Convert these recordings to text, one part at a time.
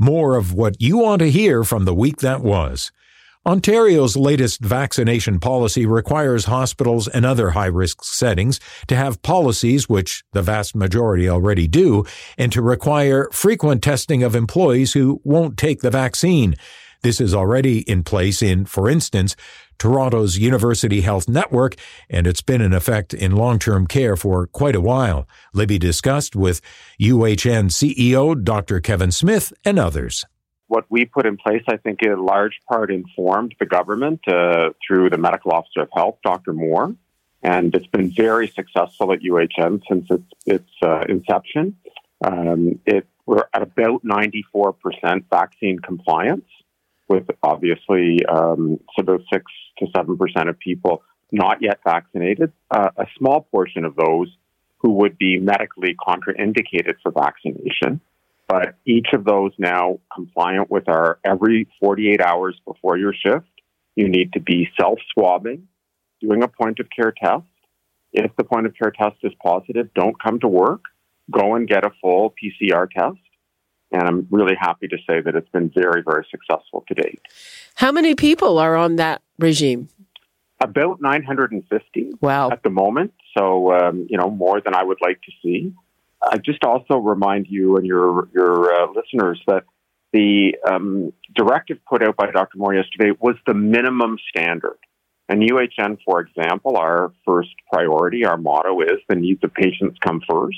More of what you want to hear from the week that was. Ontario's latest vaccination policy requires hospitals and other high risk settings to have policies, which the vast majority already do, and to require frequent testing of employees who won't take the vaccine. This is already in place in, for instance, Toronto's University Health Network, and it's been in effect in long term care for quite a while. Libby discussed with UHN CEO Dr. Kevin Smith and others. What we put in place, I think, in large part informed the government uh, through the medical officer of health, Dr. Moore, and it's been very successful at UHN since its, its uh, inception. Um, it, we're at about 94% vaccine compliance with obviously um, about six to seven percent of people not yet vaccinated. Uh, a small portion of those who would be medically contraindicated for vaccination, but each of those now compliant with our every 48 hours before your shift, you need to be self swabbing, doing a point of care test. If the point of care test is positive, don't come to work. Go and get a full PCR test and I'm really happy to say that it's been very, very successful to date. How many people are on that regime? About 950 wow. at the moment. So, um, you know, more than I would like to see. I just also remind you and your, your uh, listeners that the um, directive put out by Dr. Moore yesterday was the minimum standard. And UHN, for example, our first priority, our motto is the needs of patients come first.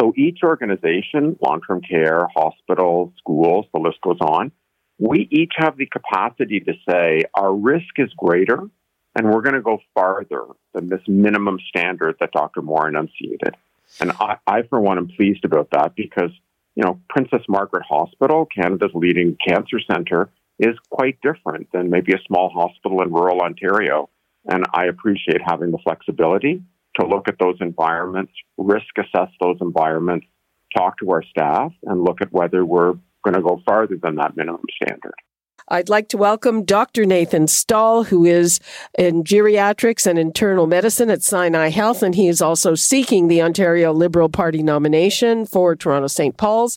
So each organization, long term care, hospitals, schools, the list goes on, we each have the capacity to say our risk is greater and we're going to go farther than this minimum standard that Dr. Moore enunciated. And I, I, for one, am pleased about that because, you know, Princess Margaret Hospital, Canada's leading cancer center, is quite different than maybe a small hospital in rural Ontario. And I appreciate having the flexibility to look at those environments, risk assess those environments, talk to our staff, and look at whether we're going to go farther than that minimum standard. I'd like to welcome Dr. Nathan Stall, who is in geriatrics and internal medicine at Sinai Health, and he is also seeking the Ontario Liberal Party nomination for Toronto St. Paul's,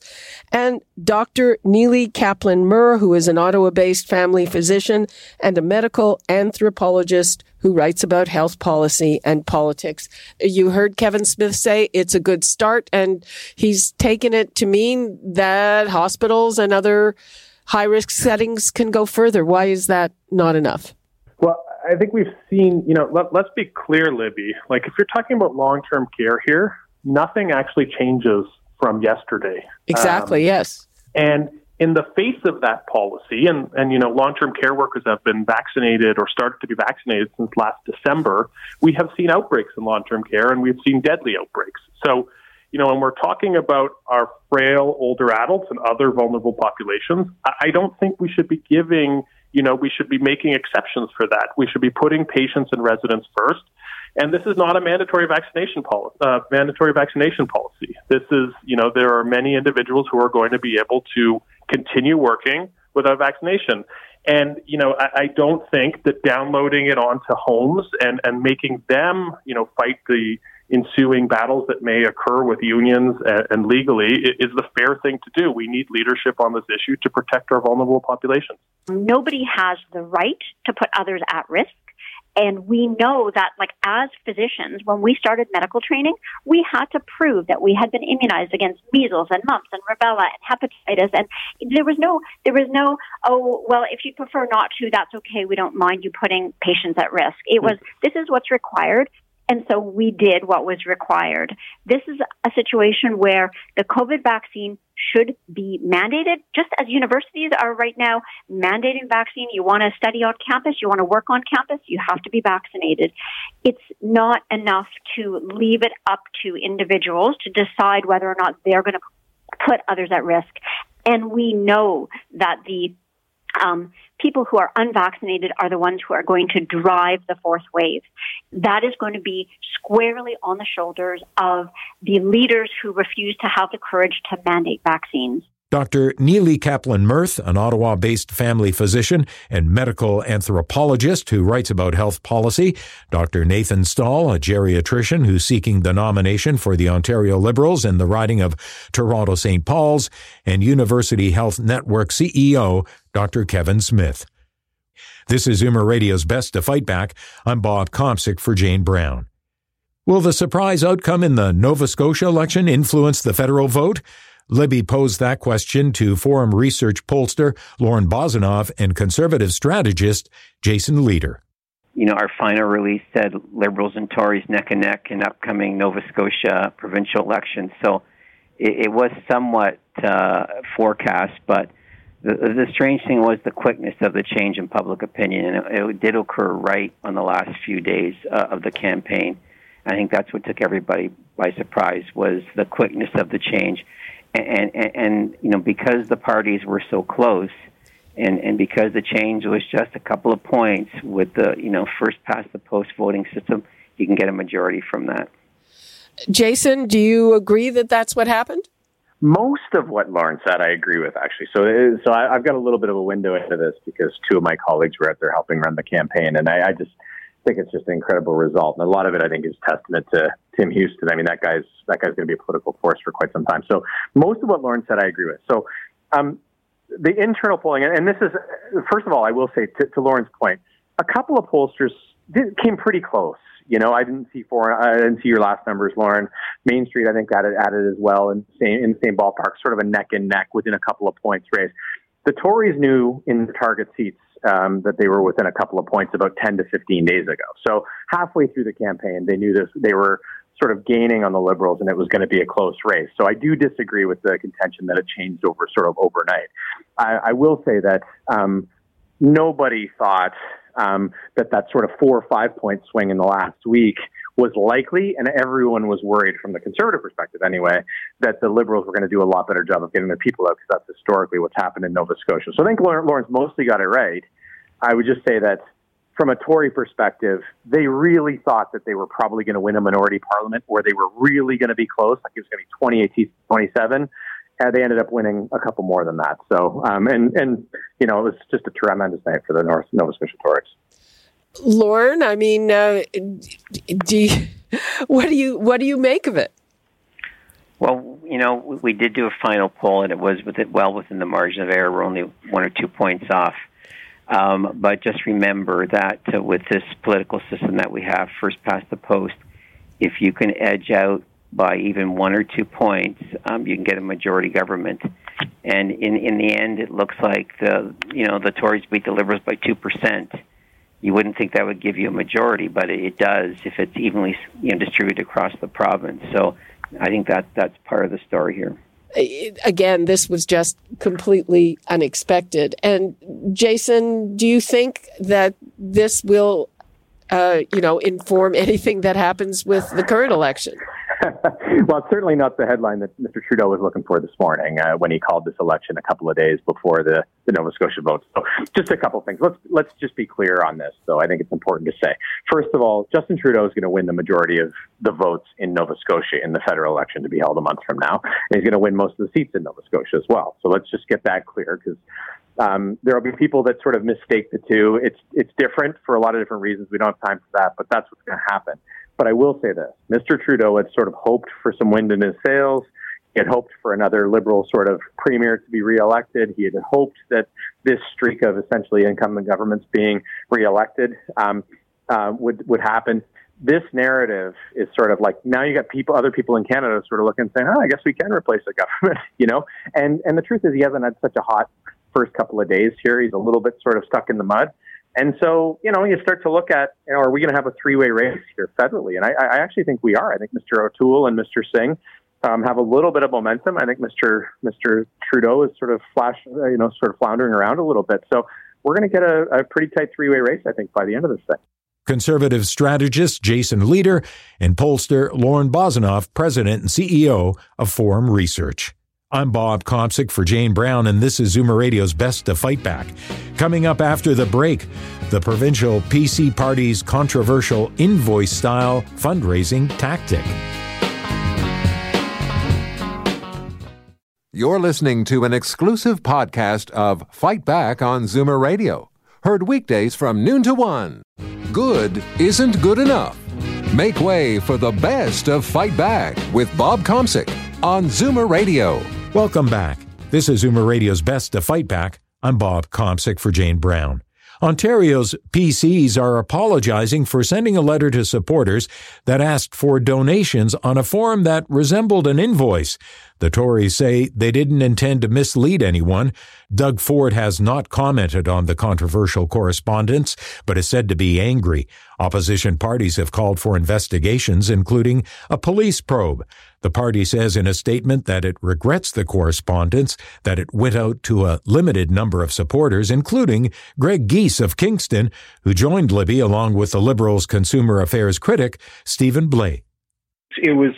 and Dr. Nili Kaplan Myrth, who is an Ottawa based family physician and a medical anthropologist who writes about health policy and politics. You heard Kevin Smith say it's a good start, and he's taken it to mean that hospitals and other high risk settings can go further. Why is that not enough? Well, I think we've seen, you know, let, us be clear, Libby. Like, if you're talking about long term care here, nothing actually changes from yesterday. Exactly, um, yes. And in the face of that policy, and, and you know, long term care workers have been vaccinated or started to be vaccinated since last December, we have seen outbreaks in long term care and we've seen deadly outbreaks. So, you know, when we're talking about our frail older adults and other vulnerable populations, I don't think we should be giving, you know, we should be making exceptions for that. We should be putting patients and residents first. And this is not a mandatory vaccination policy. Uh, mandatory vaccination policy. This is, you know, there are many individuals who are going to be able to continue working without vaccination. And, you know, I, I don't think that downloading it onto homes and, and making them, you know, fight the ensuing battles that may occur with unions and, and legally is the fair thing to do. We need leadership on this issue to protect our vulnerable populations. Nobody has the right to put others at risk. And we know that, like, as physicians, when we started medical training, we had to prove that we had been immunized against measles and mumps and rubella and hepatitis. And there was no, there was no, oh, well, if you prefer not to, that's okay. We don't mind you putting patients at risk. It was, mm. this is what's required. And so we did what was required. This is a situation where the COVID vaccine should be mandated, just as universities are right now mandating vaccine. You want to study on campus, you want to work on campus, you have to be vaccinated. It's not enough to leave it up to individuals to decide whether or not they're going to put others at risk. And we know that the um, people who are unvaccinated are the ones who are going to drive the fourth wave. That is going to be squarely on the shoulders of the leaders who refuse to have the courage to mandate vaccines. Dr. Nili Kaplan Myrth, an Ottawa based family physician and medical anthropologist who writes about health policy, Dr. Nathan Stall, a geriatrician who's seeking the nomination for the Ontario Liberals in the riding of Toronto St. Paul's, and University Health Network CEO, Dr. Kevin Smith. This is Zoomer Radio's Best to Fight Back. I'm Bob Komsic for Jane Brown. Will the surprise outcome in the Nova Scotia election influence the federal vote? Libby posed that question to Forum Research pollster Lorne Bozinoff and conservative strategist Jason Lietaer. You know, our final release said Liberals and Tories neck and neck in upcoming Nova Scotia provincial elections. So it, it was somewhat uh, forecast, but the, the strange thing was the quickness of the change in public opinion, and it, it did occur right on the last few days uh, of the campaign. I think that's what took everybody by surprise was the quickness of the change and, and, and you know because the parties were so close, and and because the change was just a couple of points with the you know first past the post voting system, you can get a majority from that. Jason, do you agree that that's what happened? Most of what Lorne said, I agree with actually. So, so I, have got a little bit of a window into this because two of my colleagues were out there helping run the campaign, and I, I just think it's just an incredible result. And a lot of it, I think, is testament to Tim Houston. I mean, that guy's that guy's going to be a political force for quite some time. So most of what Lorne said, I agree with. So um, the internal polling, and this is first of all, I will say to, to Lorne's point, a couple of pollsters did, came pretty close. You know, I didn't see four. I didn't see your last numbers, Lorne. Main Street, I think, added added as well, in same in the same ballpark, sort of a neck and neck within a couple of points race. The Tories knew in the target seats um, that they were within a couple of points about 10 to 15 days ago. So halfway through the campaign, they knew this. They were sort of gaining on the Liberals, and it was going to be a close race. So I do disagree with the contention that it changed over sort of overnight. I, I will say that um, nobody thought um, that that sort of four or five point swing in the last week was likely, and everyone was worried from the conservative perspective anyway, that the Liberals were going to do a lot better job of getting their people out because that's historically what's happened in Nova Scotia. So I think Lawrence mostly got it right. I would just say that from a Tory perspective, they really thought that they were probably going to win a minority parliament or they were really going to be close, like it was going to be 2018 27. And they ended up winning a couple more than that. So, um, and, and, you know, it was just a tremendous night for the North Nova Scotia Tories. Lorne, I mean, uh, do you, what do you what do you make of it? Well, you know, we did do a final poll, and it was with it well within the margin of error. We're only one or two points off. Um, but just remember that uh, with this political system that we have, first past the post, if you can edge out by even one or two points, um, you can get a majority government. And in in the end, it looks like the you know the Tories beat the Liberals by two percent you wouldn't think that would give you a majority, but it does if it's evenly you know, distributed across the province. So I think that that's part of the story here. Again, this was just completely unexpected. And Jason, do you think that this will, uh, you know, inform anything that happens with the current election? well, it's certainly not the headline that Mr. Trudeau was looking for this morning uh, when he called this election a couple of days before the, the Nova Scotia vote. So, just a couple of things. Let's let's just be clear on this, though. I think it's important to say. First of all, Justin Trudeau is going to win the majority of the votes in Nova Scotia in the federal election to be held a month from now, and he's going to win most of the seats in Nova Scotia as well. So let's just get that clear because. Um, there will be people that sort of mistake the two. It's it's different for a lot of different reasons. We don't have time for that, but that's what's going to happen. But I will say this Mr. Trudeau had sort of hoped for some wind in his sails. He had hoped for another liberal sort of premier to be reelected. He had hoped that this streak of essentially incumbent governments being reelected um, uh, would would happen. This narrative is sort of like now you got people, other people in Canada, sort of looking and saying, "Oh, I guess we can replace the government," you know. And and the truth is, he hasn't had such a hot first couple of days here. He's a little bit sort of stuck in the mud. And so, you know, you start to look at, you know, are we going to have a three-way race here federally? And I, I actually think we are. I think Mr. O'Toole and Mr. Singh um, have a little bit of momentum. I think Mr. Mr. Trudeau is sort of flash, uh, you know, sort of floundering around a little bit. So we're going to get a, a pretty tight three-way race, I think, by the end of this thing. Conservative strategist Jason Lietaer and pollster Lorne Bozinoff, president and CEO of Forum Research. I'm Bob Komsic for Jane Brown, and this is Zoomer Radio's Best to Fight Back. Coming up after the break, the provincial PC party's controversial invoice style fundraising tactic. You're listening to an exclusive podcast of Fight Back on Zoomer Radio. Heard weekdays from noon to one. Good isn't good enough. Make way for the best of Fight Back with Bob Komsic on Zoomer Radio. Welcome back. This is Zoomer Radio's Best to Fight Back. I'm Bob Komsic for Jane Brown. Ontario's PCs are apologizing for sending a letter to supporters that asked for donations on a form that resembled an invoice. The Tories say they didn't intend to mislead anyone. Doug Ford has not commented on the controversial correspondence, but is said to be angry. Opposition parties have called for investigations, including a police probe. The party says in a statement that it regrets the correspondence, that it went out to a limited number of supporters, including Greg Geist of Kingston, who joined Libby along with the Liberals' consumer affairs critic, Stephen Blais. It was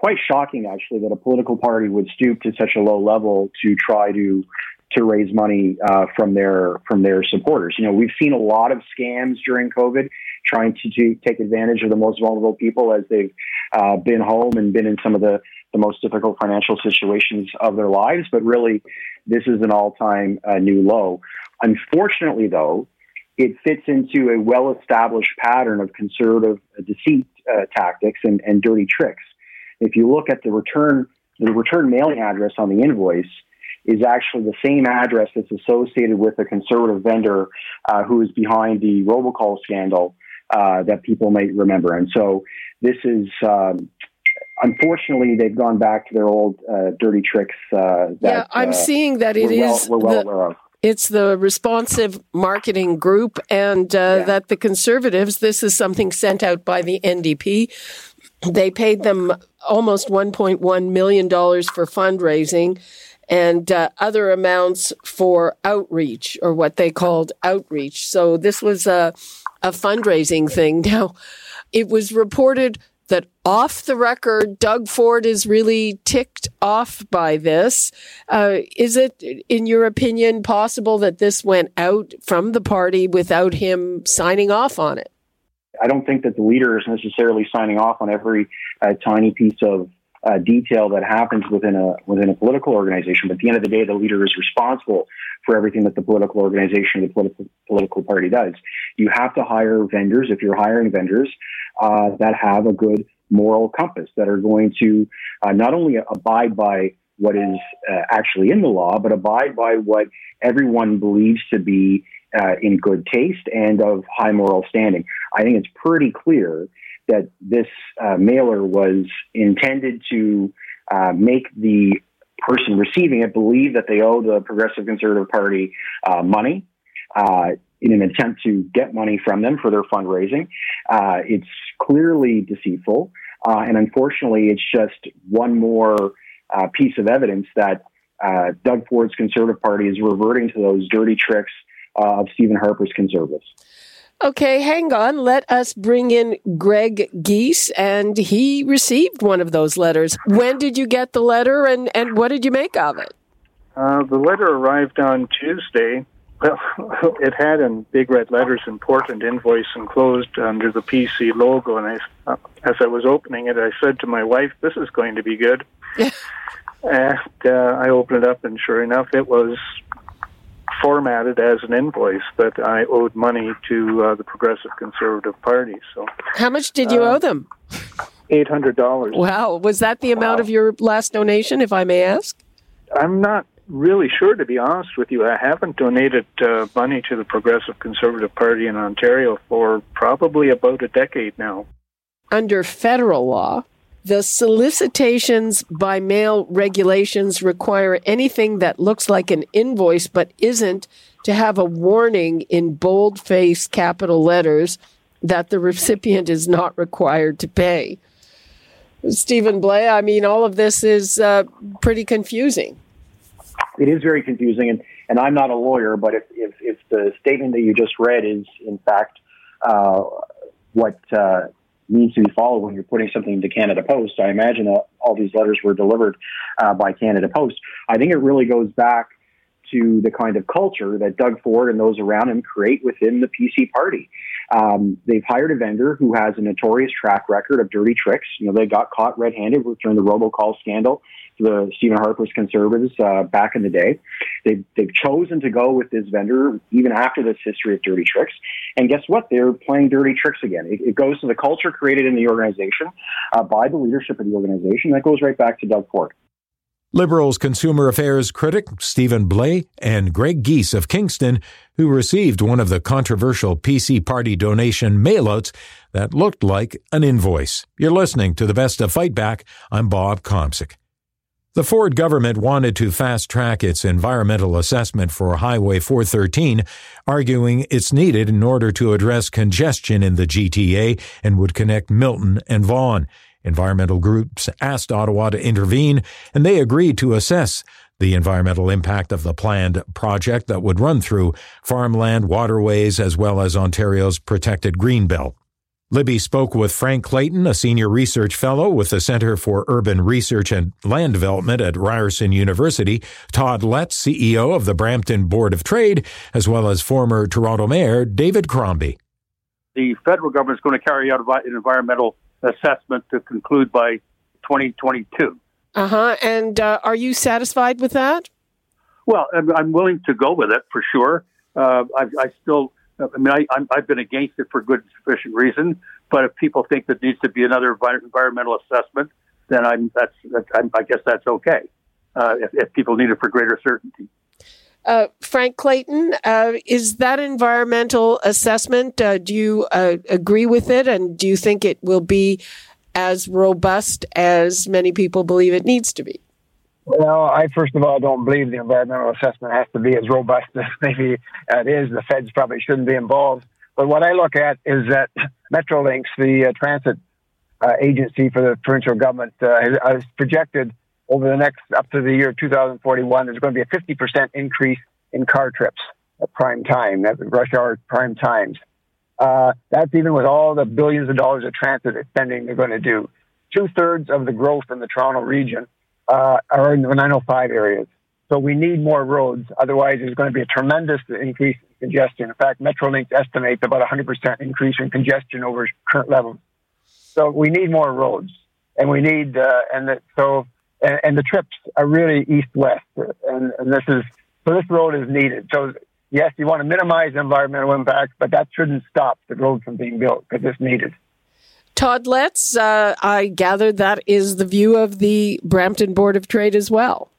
quite shocking, actually, that a political party would stoop to such a low level to try to to raise money uh, from their from their supporters. You know, we've seen a lot of scams during COVID, trying to, to take advantage of the most vulnerable people as they've uh, been home and been in some of the the most difficult financial situations of their lives. But really, this is an all time uh, new low. Unfortunately, though, it fits into a well established pattern of conservative deceit uh, tactics and, and dirty tricks. If you look at the return the return mailing address on the invoice is actually the same address that's associated with a conservative vendor uh, who is behind the robocall scandal uh, that people may remember. And so this is. Um, unfortunately, they've gone back to their old uh, dirty tricks. Uh, that, yeah, I'm uh, seeing that it we're is. Well, we're well the- aware of. It's the responsive marketing group, and uh, Yeah. that the conservatives, this is something sent out by the NDP. They paid them almost $1.1 million for fundraising and uh, other amounts for outreach, or what they called outreach. So this was a, a fundraising thing. Now, it was reported that off the record, Doug Ford is really ticked off by this. Uh, is it, in your opinion, possible that this went out from the party without him signing off on it? I don't think that the leader is necessarily signing off on every uh, tiny piece of uh, detail that happens within a within a political organization. But at the end of the day, the leader is responsible for everything that the political organization, the political political party does. You have to hire vendors if you're hiring vendors uh, that have a good moral compass that are going to uh, not only abide by what is uh, actually in the law, but abide by what everyone believes to be uh, in good taste and of high moral standing. I think it's pretty clear that this uh, mailer was intended to uh, make the person receiving it believe that they owe the Progressive Conservative Party uh, money. Uh, in an attempt to get money from them for their fundraising. Uh, it's clearly deceitful. And unfortunately, it's just one more piece of evidence that Doug Ford's Conservative Party is reverting to those dirty tricks of Stephen Harper's Conservatives. Okay, hang on. Let us bring in Greg Geist, and he received one of those letters. When did you get the letter, and, and what did you make of it? Uh, the letter arrived on Tuesday. Well, it had in big red letters important invoice enclosed under the PC logo. And I, uh, as I was opening it, I said to my wife, "This is going to be good." and uh, I opened it up, and sure enough, it was formatted as an invoice that I owed money to uh, the Progressive Conservative Party. So How much did you Uh, owe them? eight hundred dollars. Wow, was that the amount of your last donation, if I may ask? I'm not really sure, to be honest with you. I haven't donated uh, money to the Progressive Conservative Party in Ontario for probably about a decade now. Under federal law, the solicitations by mail regulations require anything that looks like an invoice but isn't to have a warning in bold faced capital letters that the recipient is not required to pay. Stephen Blais, I mean, all of this is uh, pretty confusing. It is very confusing, and, and I'm not a lawyer, but if, if, if the statement that you just read is in fact uh, what uh, needs to be followed when you're putting something to Canada Post. I imagine all these letters were delivered uh, by Canada Post. I think it really goes back to the kind of culture that Doug Ford and those around him create within the PC party. Um, they've hired a vendor who has a notorious track record of dirty tricks. You know, they got caught red-handed during the robocall scandal to the Stephen Harper's Conservatives uh, back in the day. They've, they've chosen to go with this vendor even after this history of dirty tricks. And guess what? They're playing dirty tricks again. It, it goes to the culture created in the organization uh, by the leadership of the organization. That goes right back to Doug Ford. Liberals consumer affairs critic Stephen Blais and Greg Geist of Kingston, who received one of the controversial PC party donation mailouts that looked like an invoice. You're listening to the best of Fight Back. I'm Bob Komsic. The Ford government wanted to fast track its environmental assessment for Highway 413, arguing it's needed in order to address congestion in the GTA and would connect Milton and Vaughan. Environmental groups asked Ottawa to intervene, and they agreed to assess the environmental impact of the planned project that would run through farmland, waterways, as well as Ontario's protected greenbelt. Libby spoke with Frank Clayton, a senior research fellow with the Center for Urban Research and Land Development at Ryerson University, Todd Letts, CEO of the Brampton Board of Trade, as well as former Toronto Mayor David Crombie. The federal government is going to carry out an environmental assessment to conclude by 2022. Uh-huh. And uh, are you satisfied with that? Well, I'm willing to go with it for sure. Uh, I, I, still, I mean, I, have been against it for good, sufficient reason. But if people think there needs to be another environmental assessment, then I'm that's, that's I'm, i guess that's okay. Uh, if, if people need it for greater certainty. Uh, Frank Clayton, uh, is that environmental assessment? Uh, do you uh, agree with it, and do you think it will be as robust as many people believe it needs to be? Well, I first of all don't believe the environmental assessment has to be as robust as maybe it is. The feds probably shouldn't be involved. But what I look at is that Metrolinx, the uh, transit agency for the provincial government, has projected over the next up to the year 2041, there's going to be a 50% increase in car trips at prime time, at rush hour prime times. Uh, that's even with all the billions of dollars of transit spending they're going to do. Two thirds of the growth in the Toronto region uh, are in the 905 areas. So we need more roads. Otherwise, there's going to be a tremendous increase in congestion. In fact, Metrolinx estimates about 100% increase in congestion over current levels. So we need more roads, and we need, uh, and the, so and, and the trips are really east-west, and, and this is so this road is needed. So yes, you want to minimize environmental impact, but that shouldn't stop the road from being built because it's needed. Todd Letts, uh, I gather that is the view of the Brampton Board of Trade as well.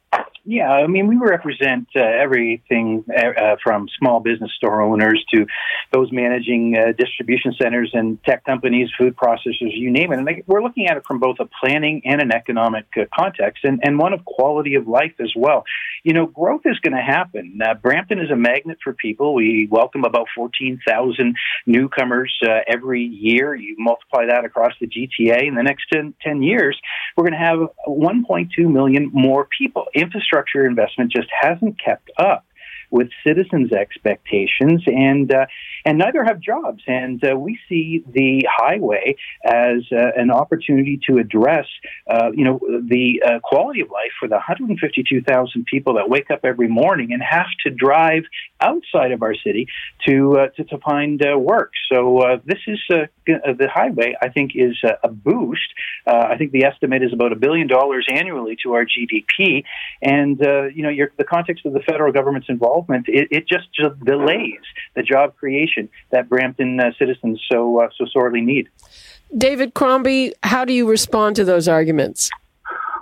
Yeah, I mean, we represent uh, everything uh, uh, from small business store owners to those managing uh, distribution centers and tech companies, food processors, you name it. And we're looking at it from both a planning and an economic uh, context and, and one of quality of life as well. You know, growth is going to happen. Uh, Brampton is a magnet for people. We welcome about 14,000 newcomers every year. You multiply that across the GTA in the next 10, 10 years, we're going to have 1.2 million more people. Infrastructure investment just hasn't kept up with citizens' expectations, and uh, and neither have jobs. And uh, we see the highway as uh, an opportunity to address, uh, you know, the uh, quality of life for the 152,000 people that wake up every morning and have to drive outside of our city to uh, to, to, find work. So this is the highway. I think is a boost. I think the estimate is about a billion dollars annually to our GDP, and you know, the context of the federal government's involvement, it, it just, just delays the job creation that Brampton uh, citizens so uh, so sorely need. David Crombie, how do you respond to those arguments?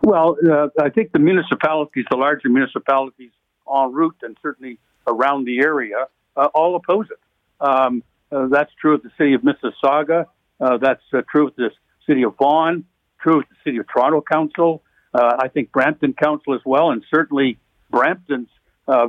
Well, uh, I think the municipalities, the larger municipalities en route and certainly around the area, uh, all oppose it. Um, uh, that's true of the city of Mississauga. Uh, that's true of the city of Vaughan. True of the city of Toronto Council. I think Brampton Council as well, and certainly Brampton's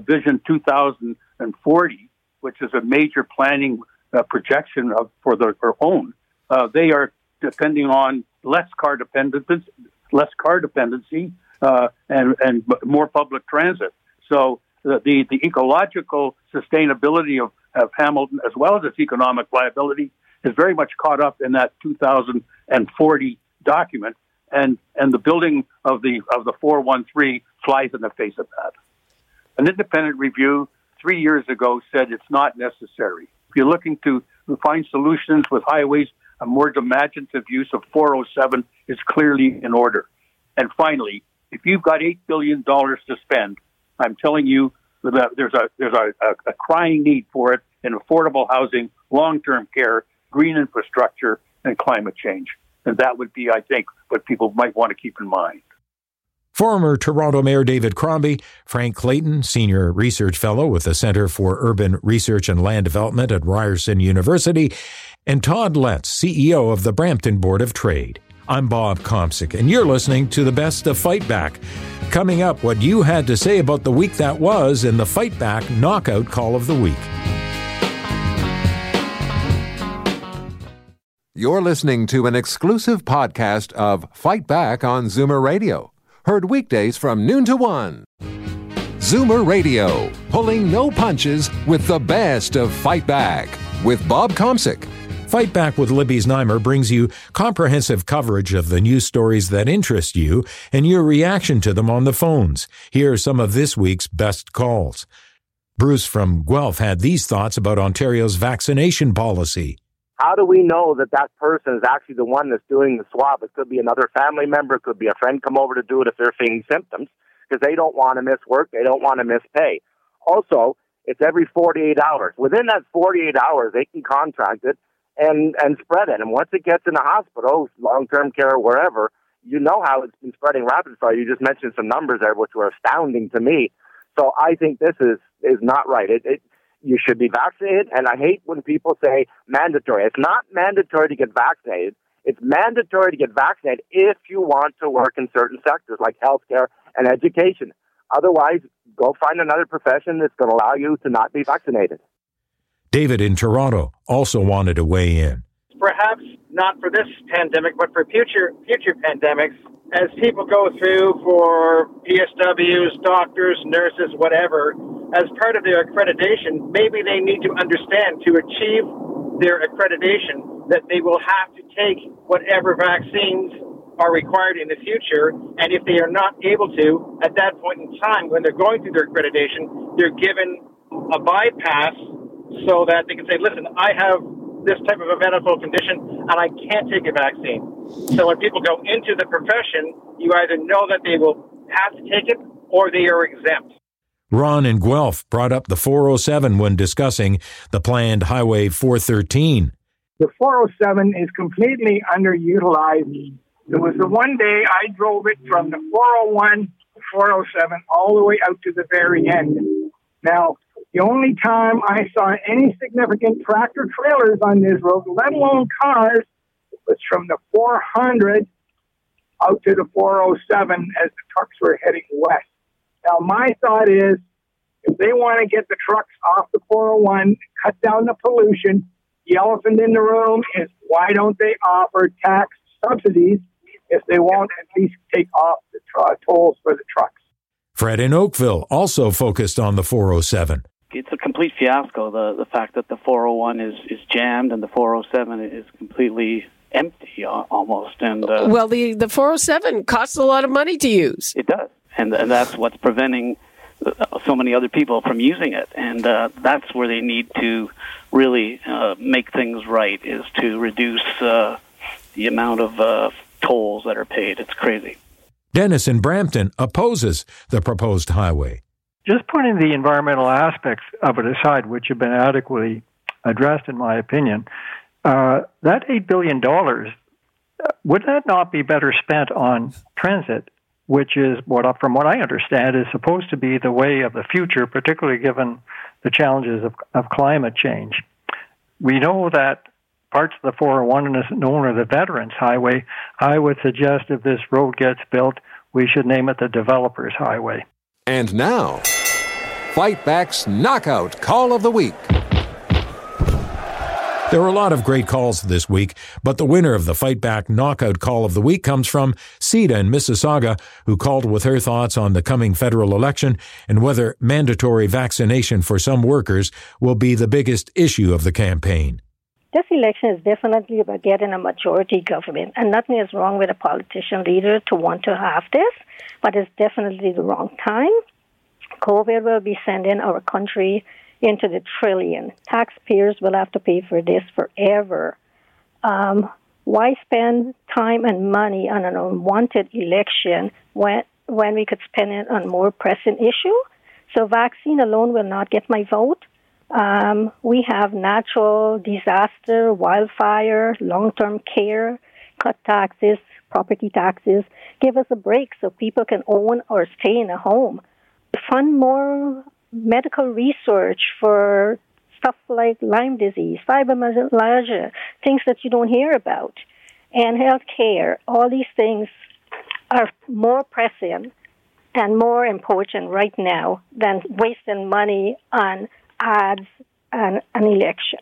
Vision 2040 which is a major planning uh, projection of, for their, their own, uh, they are depending on less car dependency, less car dependency, uh, and and more public transit. So the, the, ecological sustainability of, of Hamilton, as well as its economic viability, is very much caught up in that 2040 document, and and the building of the of the 413 flies in the face of that. An independent review three years ago said it's not necessary. If you're looking to find solutions with highways, a more imaginative use of 407 is clearly in order. And finally, if you've got $8 billion to spend, I'm telling you that there's a, there's a, a, crying need for it in affordable housing, long-term care, green infrastructure, and climate change. And that would be, I think, what people might want to keep in mind. Former Toronto Mayor David Crombie, Frank Clayton, Senior Research Fellow with the Center for Urban Research and Land Development at Ryerson University, and Todd Letts, CEO of the Brampton Board of Trade. I'm Bob Komsic, and you're listening to the best of Fight Back. Coming up, what you had to say about the week that was in the Fight Back Knockout Call of the Week. You're listening to an exclusive podcast of Fight Back on Zoomer Radio, heard weekdays from noon to one. Zoomer Radio, pulling no punches with the best of Fight Back with Bob Komsic. Fight Back with Libby Znaimer brings you comprehensive coverage of the news stories that interest you and your reaction to them on the phones. Here are some of this week's best calls. Bruce from Guelph had these thoughts about Ontario's vaccination policy. How do we know that that person is actually the one that's doing the swab? It could be another family member, it could be a friend come over to do it if they're feeling symptoms, because they don't want to miss work, they don't want to miss pay. Also, it's every 48 hours. Within that 48 hours, they can contract it and and spread it. And once it gets in the hospital, long term care, wherever, you know how it's been spreading rapid fire. You just mentioned some numbers there, which were astounding to me. So I think this is is not right. It, it you should be vaccinated, and I hate when people say mandatory. It's not mandatory to get vaccinated. It's mandatory to get vaccinated if you want to work in certain sectors like healthcare and education. Otherwise, go find another profession that's going to allow you to not be vaccinated. David in Toronto also wanted to weigh in. Perhaps not for this pandemic, but for future future pandemics, as people go through for PSWs, doctors, nurses, whatever, as part of their accreditation, maybe they need to understand to achieve their accreditation that they will have to take whatever vaccines are required in the future. And if they are not able to, at that point in time, when they're going through their accreditation, they're given a bypass so that they can say, listen, I have this type of a medical condition and I can't take a vaccine. So when people go into the profession, you either know that they will have to take it or they are exempt. Ron and Guelph brought up the 407 when discussing the planned Highway 413. The 407 is completely underutilized. There was the one day I drove it from the 401 to 407 all the way out to the very end. Now, the only time I saw any significant tractor trailers on this road, let alone cars, was from the 400 out to the 407 as the trucks were heading west. Now, my thought is if they want to get the trucks off the 401, cut down the pollution, the elephant in the room is why don't they offer tax subsidies if they won't at least take off the tr- tolls for the trucks? Fred in Oakville also focused on the 407 it's a complete fiasco. The the fact that the 401 is is jammed and the 407 is completely empty almost. And uh, well, the the 407 costs a lot of money to use. It does, and and that's what's preventing uh, so many other people from using it. And uh, that's where they need to really uh, make things right is to reduce uh, the amount of uh, tolls that are paid. It's crazy. Dennis in Brampton opposes the proposed highway just putting the environmental aspects of it aside, which have been adequately addressed, in my opinion, uh, that $8 billion, would that not be better spent on transit, which is what, from what I understand, is supposed to be the way of the future, particularly given the challenges of, of climate change? We know that parts of the 401 is known as the Veterans Highway. I would suggest if this road gets built, we should name it the Developers Highway. And now, Fight Back's Knockout Call of the Week. There were a lot of great calls this week, but the winner of the Fight Back Knockout Call of the Week comes from Sita in Mississauga, who called with her thoughts on the coming federal election and whether mandatory vaccination for some workers will be the biggest issue of the campaign. This election is definitely about getting a majority government, and nothing is wrong with a politician leader to want to have this, but it's definitely the wrong time. COVID will be sending our country into the trillion. Taxpayers will have to pay for this forever. Um, why spend time and money on an unwanted election when when we could spend it on more pressing issue? So vaccine alone will not get my vote. Um, we have natural disaster, wildfire, long-term care, cut taxes, property taxes. Give us a break so people can own or stay in a home. Fund more medical research for stuff like Lyme disease, fibromyalgia, things that you don't hear about, and health care. All these things are more pressing and more important right now than wasting money on and an election.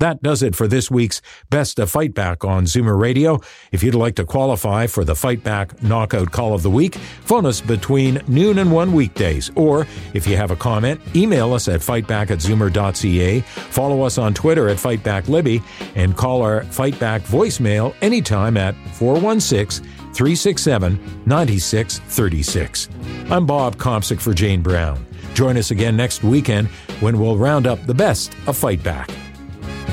That does it for this week's Best of Fight Back on Zoomer Radio. If you'd like to qualify for the Fight Back Knockout Call of the Week, phone us between noon and 1 weekdays. Or if you have a comment, email us at fightback at zoomer.ca, follow us on Twitter at FightbackLibby, and call our Fightback voicemail anytime at 416 367 9636. I'm Bob Komsic for Jane Brown. Join us again next weekend when we'll round up the best of Fight Back.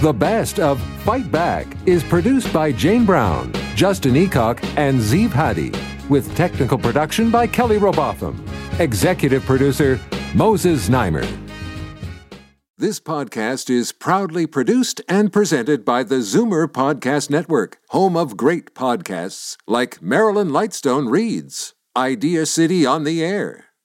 The best of Fight Back is produced by Jane Brown, Justin Eacock, and Zeev Hadi, with technical production by Kelly Robotham. Executive producer Moses Znaimer. This podcast is proudly produced and presented by the Zoomer Podcast Network, home of great podcasts like Marilyn Lightstone Reads, Idea City on the Air,